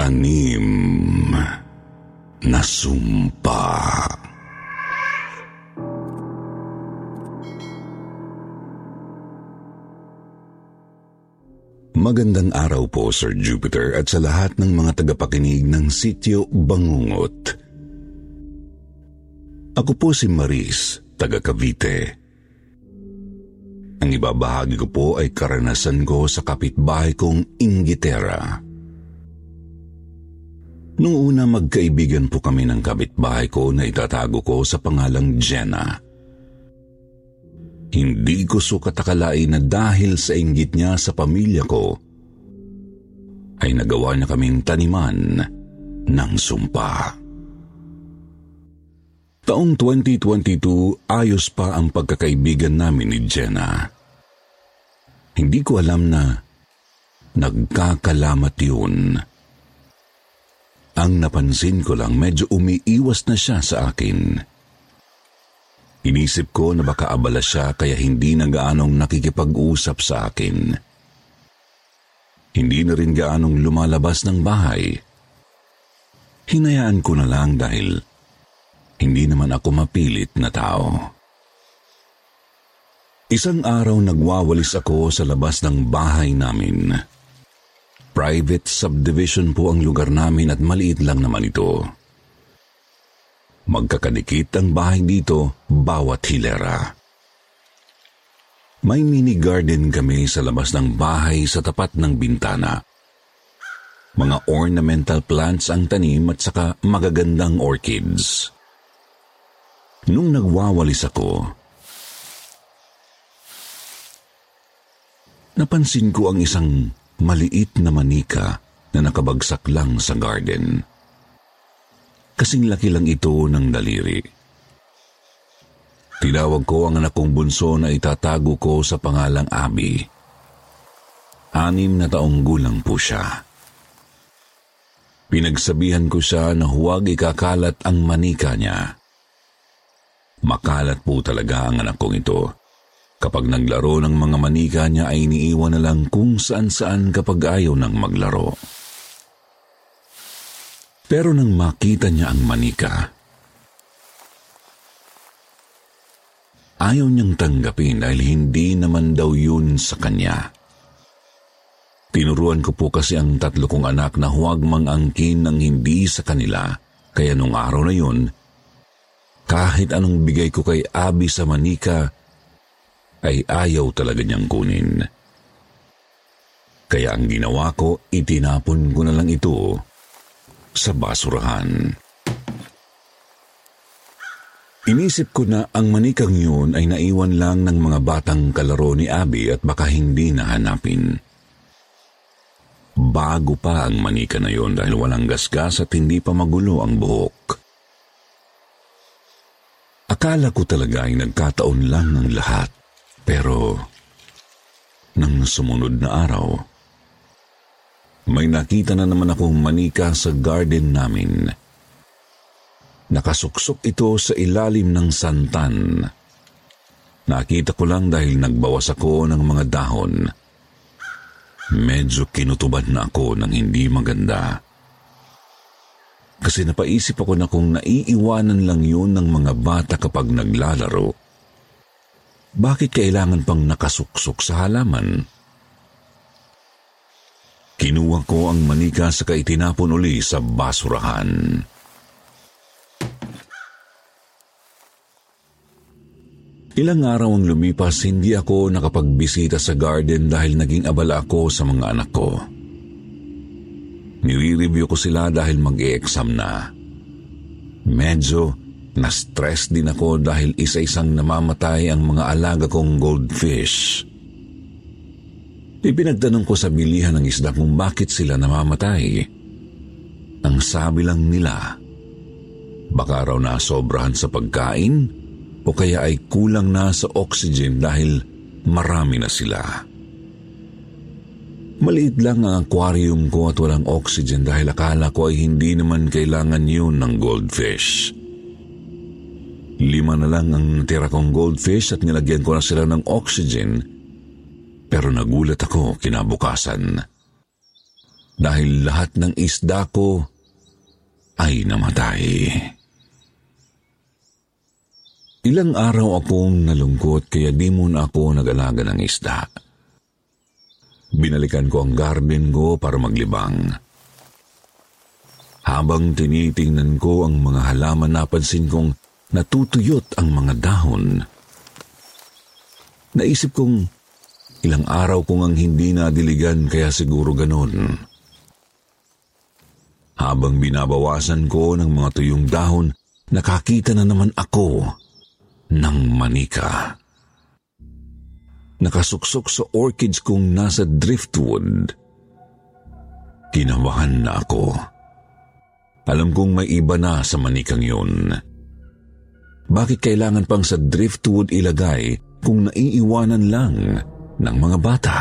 Tanim na sumpa. Magandang araw po, Sir Jupiter, at sa lahat ng mga tagapakinig ng Sityo Bangungot. Ako po si Maris, taga Cavite. Ang ibabahagi ko po ay karanasan ko sa kapitbahay kong Ingitera. Nung una magkaibigan po kami ng kapitbahay ko na itatago ko sa pangalang Jenna. Hindi ko sukat na dahil sa inggit niya sa pamilya ko, ay nagawa niya kaming taniman ng sumpa. Taong 2022, ayos pa ang pagkakaibigan namin ni Jenna. Hindi ko alam na nagkakalamat yun. Ang napansin ko lang medyo umiiwas na siya sa akin. Inisip ko na baka abala siya kaya hindi na gaanong nakikipag-usap sa akin. Hindi na rin gaanong lumalabas ng bahay. Hinayaan ko na lang dahil hindi naman ako mapilit na tao. Isang araw nagwawalis ako sa labas ng bahay namin. Private subdivision po ang lugar namin at maliit lang naman ito. Magkakadikit ang bahay dito bawat hilera. May mini garden kami sa labas ng bahay sa tapat ng bintana. Mga ornamental plants ang tanim at saka magagandang orchids. Nung nagwawalis ako, napansin ko ang isang maliit na manika na nakabagsak lang sa garden. Kasing laki lang ito ng daliri. Tinawag ko ang anak kong bunso na itatago ko sa pangalang Abby. Anim na taong gulang po siya. Pinagsabihan ko siya na huwag ikakalat ang manika niya. Makalat po talaga ang anak kong ito. Kapag naglaro ng mga manika niya ay iniiwan na lang kung saan-saan kapag ayaw nang maglaro. Pero nang makita niya ang manika, ayaw niyang tanggapin dahil hindi naman daw yun sa kanya. Tinuruan ko po kasi ang tatlo kong anak na huwag mangangkin ng hindi sa kanila, kaya nung araw na yun, kahit anong bigay ko kay Abi sa manika, ay ayaw talaga niyang kunin. Kaya ang ginawa ko, itinapon ko na lang ito sa basurahan. Inisip ko na ang manikang yun ay naiwan lang ng mga batang kalaro ni Abby at baka hindi nahanapin. Bago pa ang manika na yun dahil walang gasgas at hindi pa magulo ang buhok. Akala ko talaga ay nagkataon lang ng lahat. Pero, nang sumunod na araw, may nakita na naman akong manika sa garden namin. Nakasuksok ito sa ilalim ng santan. Nakita ko lang dahil nagbawas ako ng mga dahon. Medyo kinutuban na ako ng hindi maganda. Kasi napaisip ako na kung naiiwanan lang yun ng mga bata kapag naglalaro, bakit kailangan pang nakasuksok sa halaman? Kinuha ko ang manika sa kaitinapon uli sa basurahan. Ilang araw ang lumipas, hindi ako nakapagbisita sa garden dahil naging abala ako sa mga anak ko. Nire-review ko sila dahil mag-e-exam na. Medyo na-stress din ako dahil isa-isang namamatay ang mga alaga kong goldfish. Ipinagtanong ko sa bilihan ng isda kung bakit sila namamatay. Ang sabi lang nila, baka raw na sobrahan sa pagkain o kaya ay kulang na sa oxygen dahil marami na sila. Maliit lang ang aquarium ko at walang oxygen dahil akala ko ay hindi naman kailangan yun ng goldfish. Lima na lang ang natira kong goldfish at nilagyan ko na sila ng oxygen pero nagulat ako kinabukasan. Dahil lahat ng isda ko ay namatay. Ilang araw akong nalungkot kaya di muna ako nag-alaga ng isda. Binalikan ko ang garden ko para maglibang. Habang tinitingnan ko ang mga halaman, napansin kong natutuyot ang mga dahon. Naisip kong ilang araw kong ang hindi nadiligan kaya siguro ganon. Habang binabawasan ko ng mga tuyong dahon, nakakita na naman ako ng manika nakasuksok sa orchids kong nasa driftwood. Kinabahan na ako. Alam kong may iba na sa manikang yun. Bakit kailangan pang sa driftwood ilagay kung naiiwanan lang ng mga bata?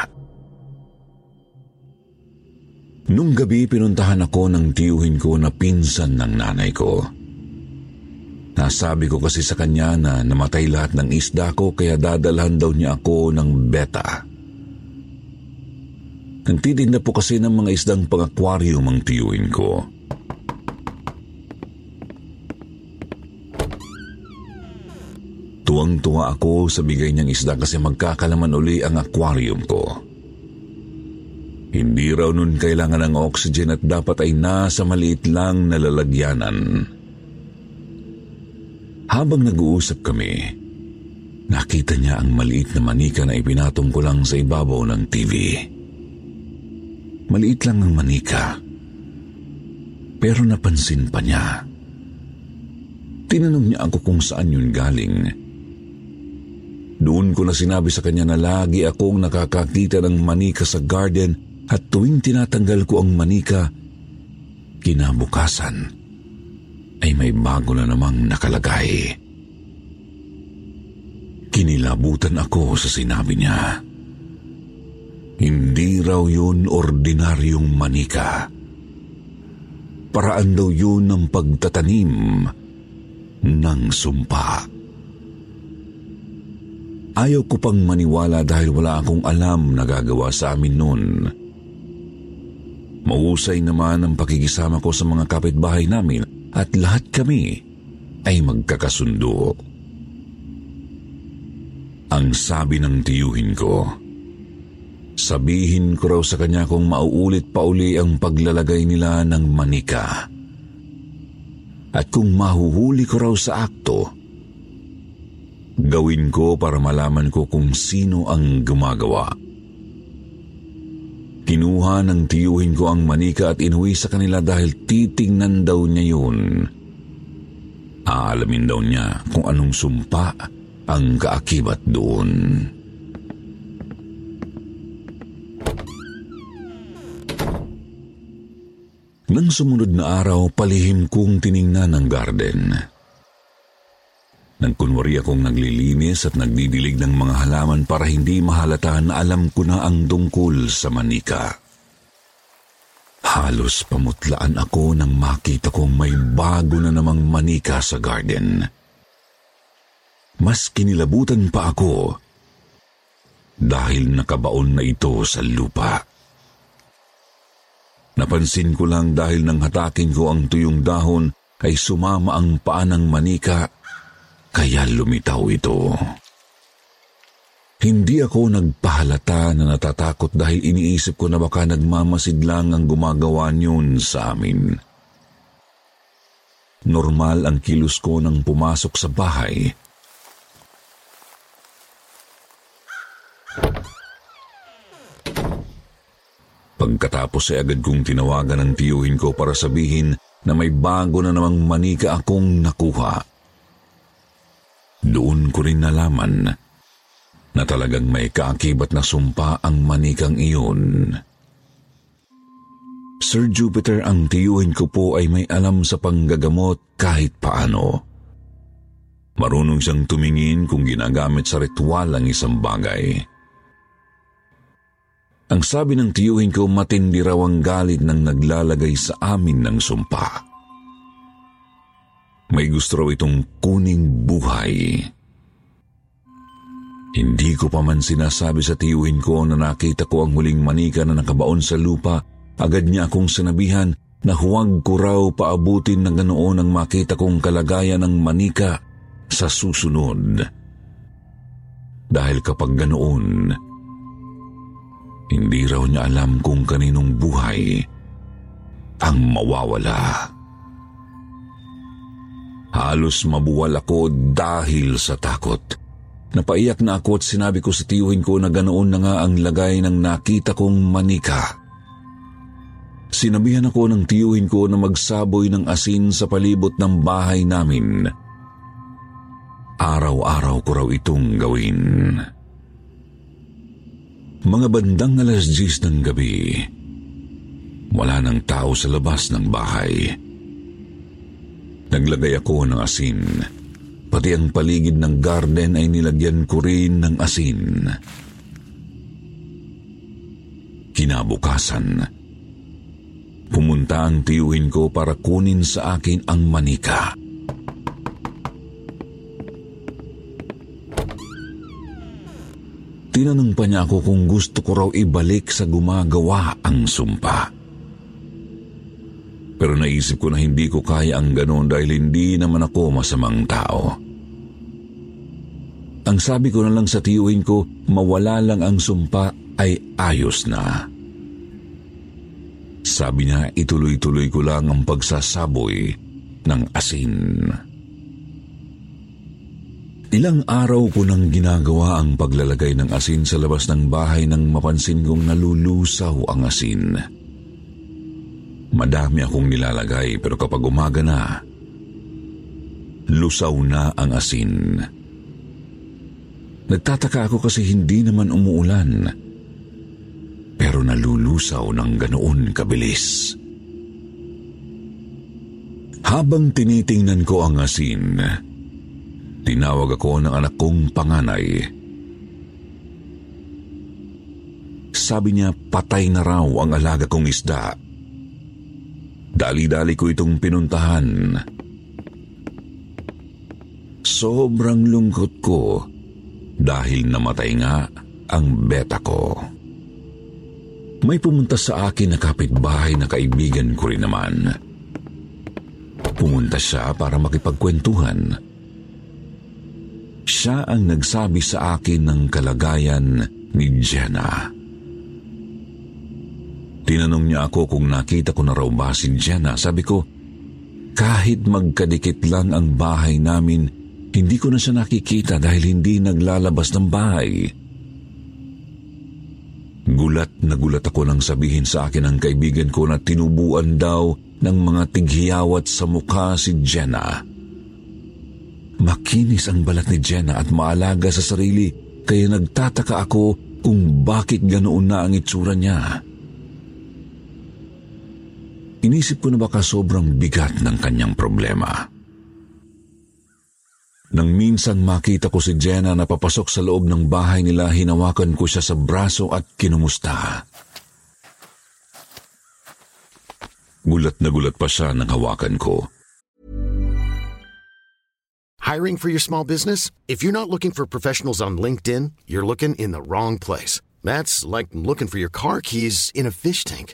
Nung gabi pinuntahan ako ng tiyuhin ko na pinsan ng nanay ko. Nasabi ko kasi sa kanya na namatay lahat ng isda ko kaya dadalhan daw niya ako ng beta. Nagtitinda po kasi ng mga isdang pang-aquarium ang tiyuin ko. Tuwang-tuwa ako sa bigay niyang isda kasi magkakalaman uli ang aquarium ko. Hindi raw nun kailangan ng oxygen at dapat ay nasa maliit lang na lalagyanan. Habang nag-uusap kami, nakita niya ang maliit na manika na ipinatong ko lang sa ibabaw ng TV. Maliit lang ang manika. Pero napansin pa niya. Tinanong niya ako kung saan yun galing. Doon ko na sinabi sa kanya na lagi akong nakakakita ng manika sa garden at tuwing tinatanggal ko ang manika, kinabukasan ay may bago na namang nakalagay. Kinilabutan ako sa sinabi niya. Hindi raw yun ordinaryong manika. Paraan daw yun ng pagtatanim ng sumpa. Ayaw ko pang maniwala dahil wala akong alam na gagawa sa amin noon. Mausay naman ang pakikisama ko sa mga kapitbahay namin at lahat kami ay magkakasundo. Ang sabi ng tiyuhin ko, sabihin ko raw sa kanya kung mauulit pa uli ang paglalagay nila ng manika. At kung mahuhuli ko raw sa akto, gawin ko para malaman ko kung sino ang gumagawa. Kinuha ng tiyuhin ko ang manika at inuwi sa kanila dahil titingnan daw niya yun. Aalamin daw niya kung anong sumpa ang kaakibat doon. Nang sumunod na araw, palihim kong tiningnan ang garden. Nagkunwari akong naglilinis at nagdidilig ng mga halaman para hindi mahalata na alam ko na ang tungkol sa manika. Halos pamutlaan ako nang makita kong may bago na namang manika sa garden. Mas kinilabutan pa ako dahil nakabaon na ito sa lupa. Napansin ko lang dahil nang hatakin ko ang tuyong dahon ay sumama ang paa ng manika kaya lumitaw ito. Hindi ako nagpahalata na natatakot dahil iniisip ko na baka nagmamasid lang ang gumagawa niyon sa amin. Normal ang kilos ko nang pumasok sa bahay. Pagkatapos ay agad kong tinawagan ng tiyuhin ko para sabihin na may bago na namang manika akong nakuha. Doon ko rin nalaman na talagang may kaakibat na sumpa ang manikang iyon. Sir Jupiter, ang tiyuhin ko po ay may alam sa panggagamot kahit paano. Marunong siyang tumingin kung ginagamit sa ritual ang isang bagay. Ang sabi ng tiyuhin ko matindi raw ang galit ng naglalagay sa amin ng sumpa. May gusto raw itong kuning buhay. Hindi ko pa man sinasabi sa tiyuhin ko na nakita ko ang huling manika na nakabaon sa lupa, agad niya akong sinabihan na huwag ko raw paabutin ng ganoon ang makita kong kalagayan ng manika sa susunod. Dahil kapag ganoon, hindi raw niya alam kung kaninong buhay ang mawawala. Halos mabuwal ako dahil sa takot. Napaiyak na ako at sinabi ko sa tiyuhin ko na ganoon na nga ang lagay ng nakita kong manika. Sinabihan ako ng tiyuhin ko na magsaboy ng asin sa palibot ng bahay namin. Araw-araw ko raw itong gawin. Mga bandang alas 10 ng gabi, wala nang tao sa labas ng bahay. Naglagay ako ng asin. Pati ang paligid ng garden ay nilagyan ko rin ng asin. Kinabukasan, pumunta ang tiyuhin ko para kunin sa akin ang manika. Tinanong pa niya ako kung gusto ko raw ibalik sa gumagawa ang sumpa. Pero naisip ko na hindi ko kaya ang ganoon dahil hindi naman ako masamang tao. Ang sabi ko na lang sa tiyuhin ko, mawala lang ang sumpa ay ayos na. Sabi niya, ituloy-tuloy ko lang ang pagsasaboy ng asin. Ilang araw ko nang ginagawa ang paglalagay ng asin sa labas ng bahay nang mapansin kong nalulusaw ang asin. Madami akong nilalagay pero kapag umaga na, lusaw na ang asin. Nagtataka ako kasi hindi naman umuulan. Pero nalulusaw ng ganoon kabilis. Habang tinitingnan ko ang asin, Tinawag ako ng anak kong panganay. Sabi niya patay na raw ang alaga kong isda. Dali-dali ko itong pinuntahan. Sobrang lungkot ko dahil namatay nga ang beta ko. May pumunta sa akin na kapitbahay na kaibigan ko rin naman. Pumunta siya para makipagkwentuhan siya ang nagsabi sa akin ng kalagayan ni Jenna. Tinanong niya ako kung nakita ko na raw ba si Jenna. Sabi ko, kahit magkadikit lang ang bahay namin, hindi ko na siya nakikita dahil hindi naglalabas ng bahay. Gulat na gulat ako nang sabihin sa akin ng kaibigan ko na tinubuan daw ng mga tighiyawat sa mukha si Jenna. Makinis ang balat ni Jenna at maalaga sa sarili kaya nagtataka ako kung bakit ganoon na ang itsura niya. Inisip ko na baka sobrang bigat ng kanyang problema. Nang minsan makita ko si Jenna na papasok sa loob ng bahay nila, hinawakan ko siya sa braso at kinumusta. Gulat na gulat pa siya nang hawakan ko. Hiring for your small business? If you're not looking for professionals on LinkedIn, you're looking in the wrong place. That's like looking for your car keys in a fish tank.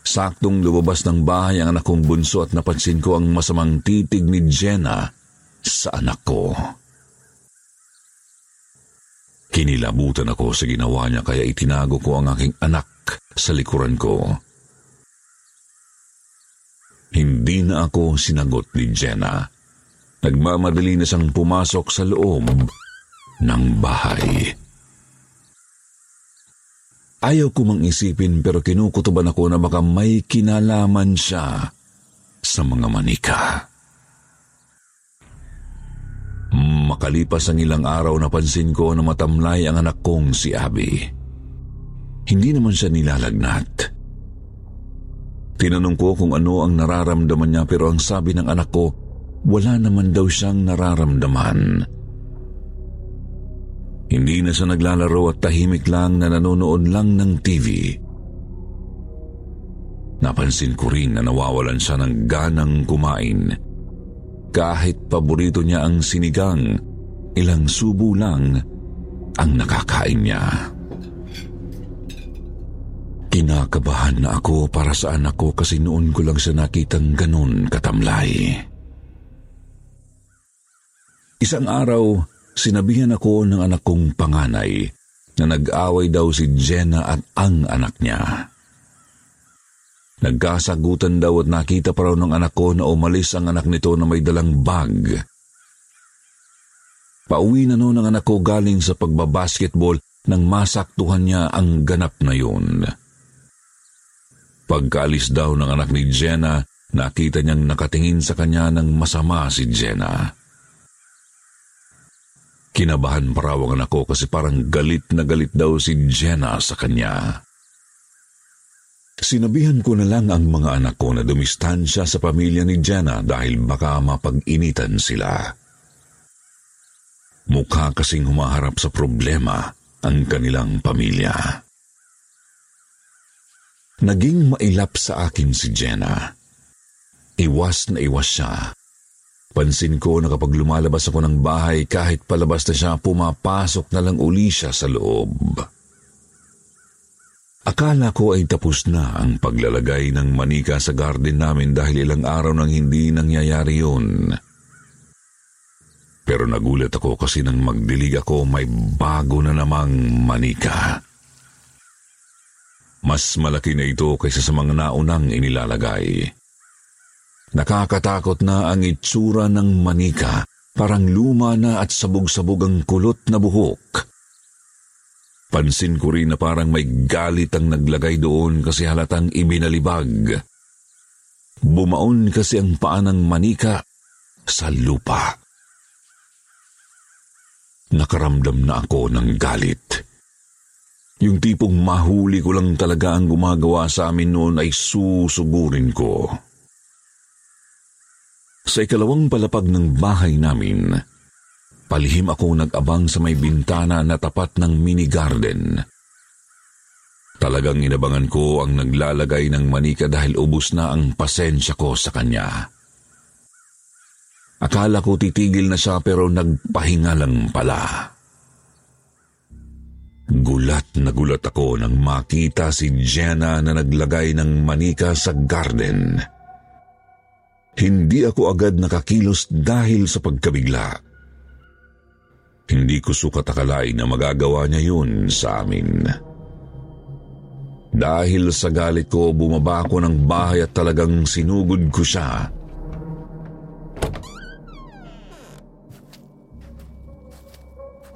Saktong lumabas ng bahay ang anak kong bunso at napansin ko ang masamang titig ni Jenna sa anak ko. Kinilabutan ako sa ginawa niya kaya itinago ko ang aking anak sa likuran ko. Hindi na ako sinagot ni Jenna. Nagmamadali na siyang pumasok sa loob ng bahay. Ayaw ko mang isipin pero kinukutuban ako na baka may kinalaman siya sa mga manika. Makalipas ang ilang araw napansin ko na matamlay ang anak kong si Abby. Hindi naman siya nilalagnat. Tinanong ko kung ano ang nararamdaman niya pero ang sabi ng anak ko, wala naman daw siyang nararamdaman. Hindi na siya naglalaro at tahimik lang na nanonood lang ng TV. Napansin ko rin na nawawalan siya ng ganang kumain. Kahit paborito niya ang sinigang, ilang subo lang ang nakakain niya. Kinakabahan na ako para sa anak kasi noon ko lang siya nakitang ganun katamlay. Isang araw, sinabihan ako ng anak kong panganay na nag-away daw si Jenna at ang anak niya. Nagkasagutan daw at nakita pa raw ng anak ko na umalis ang anak nito na may dalang bag. Pauwi na noon ang anak ko galing sa pagbabasketball nang masaktuhan niya ang ganap na yun. Pagkaalis daw ng anak ni Jenna, nakita niyang nakatingin sa kanya ng masama si Jenna. Kinabahan pa raw ang anak ko kasi parang galit na galit daw si Jenna sa kanya. Sinabihan ko na lang ang mga anak ko na dumistansya sa pamilya ni Jenna dahil baka mapag-initan sila. Mukha kasing humaharap sa problema ang kanilang pamilya. Naging mailap sa akin si Jenna. Iwas na iwas siya Pansin ko na kapag lumalabas ako ng bahay kahit palabas na siya, pumapasok na lang uli siya sa loob. Akala ko ay tapos na ang paglalagay ng manika sa garden namin dahil ilang araw nang hindi nangyayari yun. Pero nagulat ako kasi nang magdilig ako may bago na namang manika. Mas malaki na ito kaysa sa mga naunang inilalagay. Nakakatakot na ang itsura ng manika, parang luma na at sabog-sabog ang kulot na buhok. Pansin ko rin na parang may galit ang naglagay doon kasi halatang ibinalibag. Bumaon kasi ang paa ng manika sa lupa. Nakaramdam na ako ng galit. Yung tipong mahuli ko lang talaga ang gumagawa sa amin noon ay susugurin ko. Sa ikalawang palapag ng bahay namin, palihim akong nag-abang sa may bintana na tapat ng mini garden. Talagang inabangan ko ang naglalagay ng manika dahil ubus na ang pasensya ko sa kanya. Akala ko titigil na siya pero nagpahinga lang pala. Gulat na gulat ako nang makita si Jenna na naglagay ng manika sa garden. Hindi ako agad nakakilos dahil sa pagkabigla. Hindi ko sukat akalain na magagawa niya yun sa amin. Dahil sa galit ko, bumaba ako ng bahay at talagang sinugod ko siya.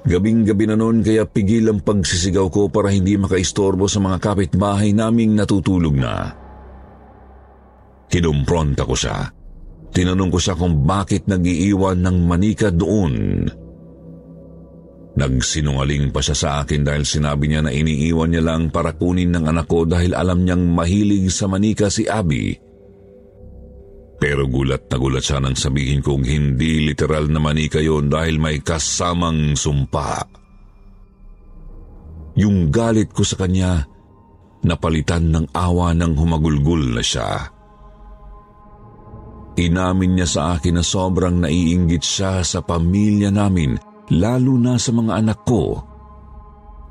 Gabing-gabi na noon kaya pigil ang pagsisigaw ko para hindi makaistorbo sa mga kapitbahay naming natutulog na. Kinumpronta ko siya. Tinanong ko siya kung bakit nag-iiwan ng manika doon. Nagsinungaling pa siya sa akin dahil sinabi niya na iniiwan niya lang para kunin ng anak ko dahil alam niyang mahilig sa manika si Abby Pero gulat na gulat siya nang sabihin kong hindi literal na manika yon dahil may kasamang sumpa. Yung galit ko sa kanya, napalitan ng awa ng humagulgul na siya. Inamin niya sa akin na sobrang naiinggit siya sa pamilya namin, lalo na sa mga anak ko,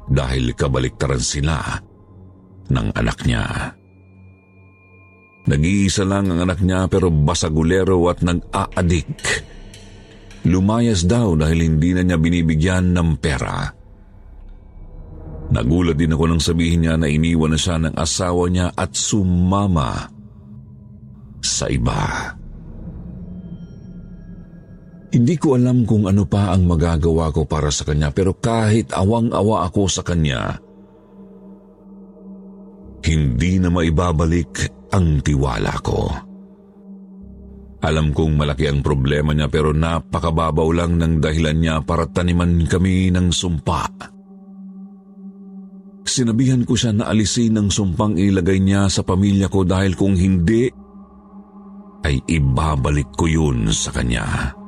dahil kabaliktaran sila ng anak niya. Nag-iisa lang ang anak niya pero basagulero at nag-aadik. Lumayas daw dahil hindi na niya binibigyan ng pera. Nagulat din ako nang sabihin niya na iniwan na siya ng asawa niya at sumama sa iba. Hindi ko alam kung ano pa ang magagawa ko para sa kanya pero kahit awang-awa ako sa kanya, hindi na maibabalik ang tiwala ko. Alam kong malaki ang problema niya pero napakababaw lang ng dahilan niya para taniman kami ng sumpa. Sinabihan ko siya na alisin ang sumpang ilagay niya sa pamilya ko dahil kung hindi, ay ibabalik ko yun sa kanya.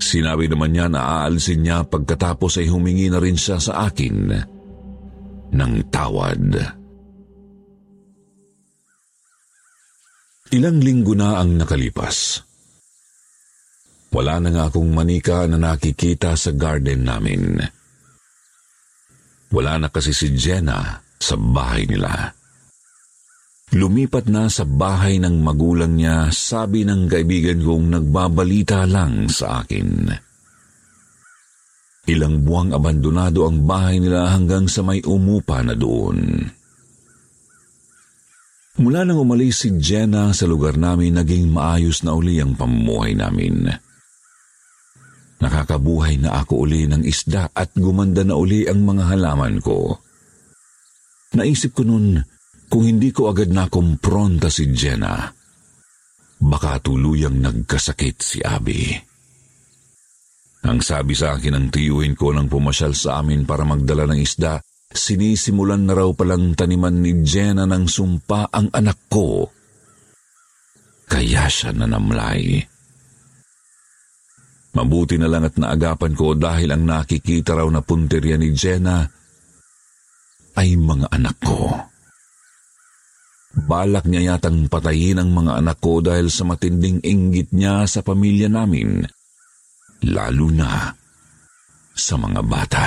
Sinabi naman niya na aalisin niya pagkatapos ay humingi na rin siya sa akin ng tawad. Ilang linggo na ang nakalipas. Wala na nga akong manika na nakikita sa garden namin. Wala na kasi si Jenna sa bahay nila. Lumipat na sa bahay ng magulang niya, sabi ng kaibigan kong nagbabalita lang sa akin. Ilang buwang abandonado ang bahay nila hanggang sa may umupa na doon. Mula nang umalis si Jenna sa lugar namin, naging maayos na uli ang pamumuhay namin. Nakakabuhay na ako uli ng isda at gumanda na uli ang mga halaman ko. Naisip ko nun, kung hindi ko agad na kumpronta si Jenna, baka tuluyang nagkasakit si Abby. Ang sabi sa akin ng tiyuhin ko nang pumasyal sa amin para magdala ng isda, Sinisimulan na raw palang taniman ni Jenna ng sumpa ang anak ko. Kaya siya nanamlay. Mabuti na lang at naagapan ko dahil ang nakikita raw na punterya ni Jenna ay mga anak ko. Balak niya yatang patayin ang mga anak ko dahil sa matinding inggit niya sa pamilya namin, lalo na sa mga bata.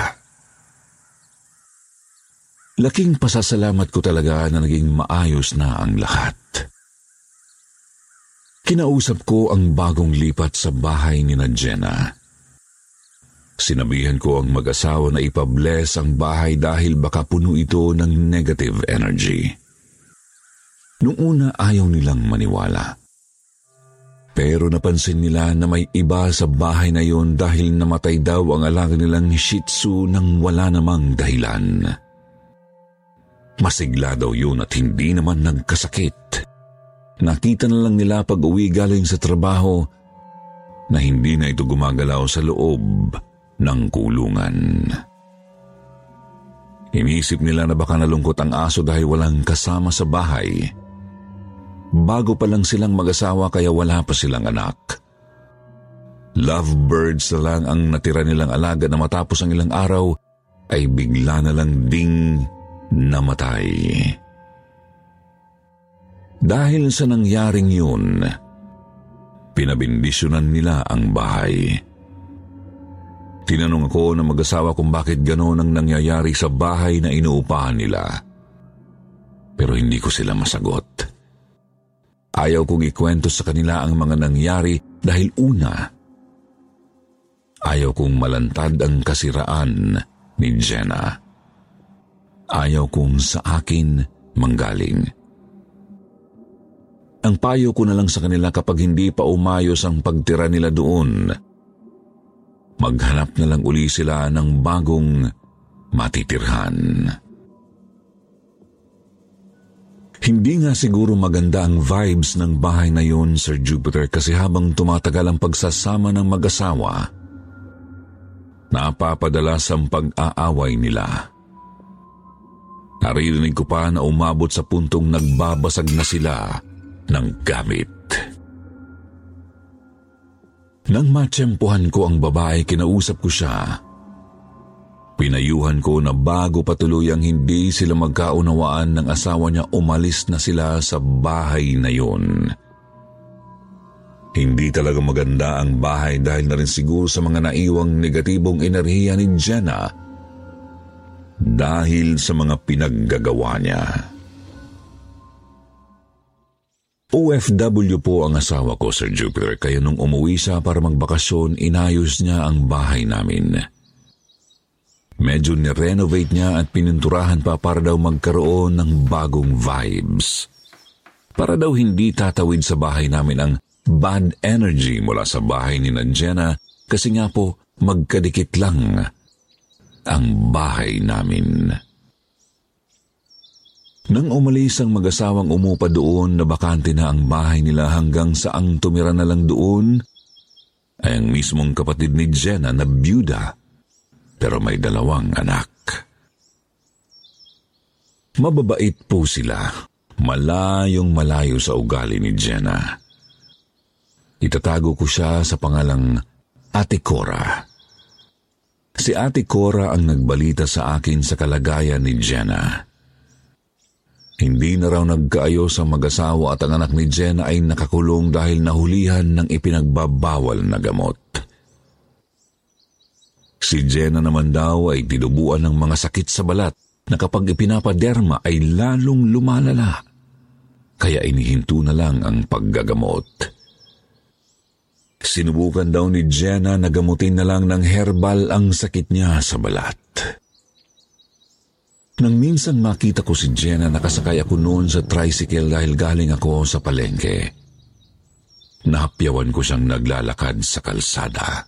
Laking pasasalamat ko talaga na naging maayos na ang lahat. Kinausap ko ang bagong lipat sa bahay ni na Jenna. Sinabihan ko ang mag-asawa na ipabless ang bahay dahil baka puno ito ng negative energy. Noong una ayaw nilang maniwala. Pero napansin nila na may iba sa bahay na yon dahil namatay daw ang alaga nilang Shih Tzu nang wala namang dahilan. Masigla daw yun at hindi naman nagkasakit. Nakita na lang nila pag uwi galing sa trabaho na hindi na ito gumagalaw sa loob ng kulungan. Inisip nila na baka nalungkot ang aso dahil walang kasama sa bahay. Bago pa lang silang mag-asawa kaya wala pa silang anak. Lovebirds na lang ang natira nilang alaga na matapos ang ilang araw ay bigla na lang ding namatay. Dahil sa nangyaring yun, pinabindisyonan nila ang bahay. Tinanong ako ng mag-asawa kung bakit gano'n ang nangyayari sa bahay na inuupahan nila. Pero hindi ko sila masagot. Ayaw kong ikwento sa kanila ang mga nangyari dahil una, ayaw kong malantad ang kasiraan ni Jenna. Ayaw kong sa akin manggaling. Ang payo ko na lang sa kanila kapag hindi pa umayos ang pagtira nila doon, maghanap na lang uli sila ng bagong matitirhan. Hindi nga siguro maganda ang vibes ng bahay na yun, Sir Jupiter, kasi habang tumatagal ang pagsasama ng mag-asawa, napapadalas ang pag-aaway nila. Naririnig ko pa na umabot sa puntong nagbabasag na sila ng gamit. Nang matsyempuhan ko ang babae, kinausap ko siya. Pinayuhan ko na bago patuloy ang hindi sila magkaunawaan ng asawa niya umalis na sila sa bahay na yun. Hindi talaga maganda ang bahay dahil na rin siguro sa mga naiwang negatibong enerhiya ni Jenna dahil sa mga pinaggagawa niya. OFW po ang asawa ko, Sir Jupiter, kaya nung umuwi siya para magbakasyon, inayos niya ang bahay namin. Medyo ni-renovate niya at pininturahan pa para daw magkaroon ng bagong vibes. Para daw hindi tatawid sa bahay namin ang bad energy mula sa bahay ni Nanjena kasi nga po magkadikit lang ang bahay namin. Nang umalis ang mag-asawang umupa doon na bakante na ang bahay nila hanggang sa ang tumira na lang doon ay ang mismong kapatid ni Jenna na byuda pero may dalawang anak. Mababait po sila, malayong malayo sa ugali ni Jenna. Itatago ko siya sa pangalang Ate Cora. Si Ate Cora ang nagbalita sa akin sa kalagayan ni Jenna. Hindi na raw nagkaayos ang mag-asawa at ang anak ni Jenna ay nakakulong dahil nahulihan ng ipinagbabawal na gamot. Si Jenna naman daw ay tinubuan ng mga sakit sa balat na kapag ipinapaderma ay lalong lumalala. Kaya inihinto na lang ang paggagamot. Sinubukan daw ni Jenna na gamutin na lang ng herbal ang sakit niya sa balat. Nang minsan makita ko si Jenna nakasakay ako noon sa tricycle dahil galing ako sa palengke. Nahapyawan ko siyang naglalakad sa kalsada.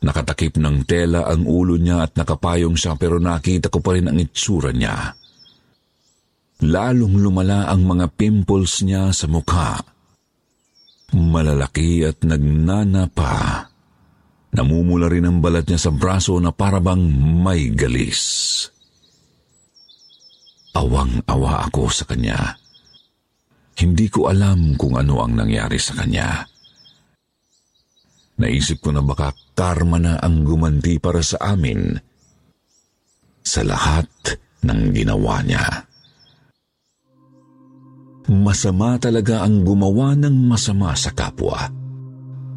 Nakatakip ng tela ang ulo niya at nakapayong siya pero nakita ko pa rin ang itsura niya. Lalong lumala ang mga pimples niya sa mukha. Malalaki at nagnana pa. Namumula rin ang balat niya sa braso na parabang may galis. Awang-awa ako sa kanya. Hindi ko alam kung ano ang nangyari sa kanya. Naisip ko na baka karma na ang gumanti para sa amin sa lahat ng ginawa niya. Masama talaga ang gumawa ng masama sa kapwa.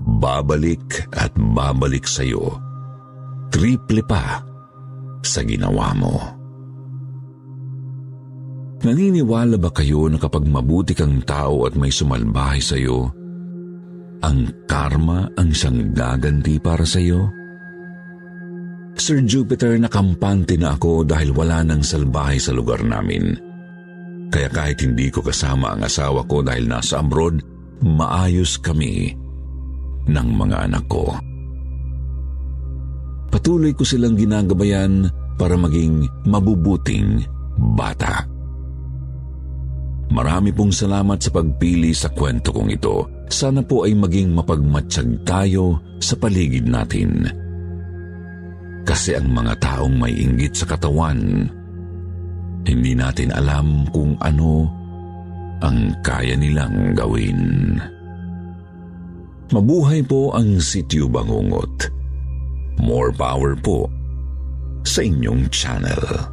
Babalik at babalik sa iyo. Triple pa sa ginawa mo. Naniniwala ba kayo na kapag mabuti kang tao at may sumalbahay sa iyo, ang karma ang siyang gaganti para sa iyo? Sir Jupiter, nakampante na ako dahil wala nang salbahay sa lugar namin. Kaya kahit hindi ko kasama ang asawa ko dahil nasa abroad, maayos kami ng mga anak ko. Patuloy ko silang ginagabayan para maging mabubuting bata. Marami pong salamat sa pagpili sa kwento kong ito. Sana po ay maging mapagmatsyag tayo sa paligid natin. Kasi ang mga taong may inggit sa katawan, hindi natin alam kung ano ang kaya nilang gawin. Mabuhay po ang sityo bangungot. More power po sa inyong channel.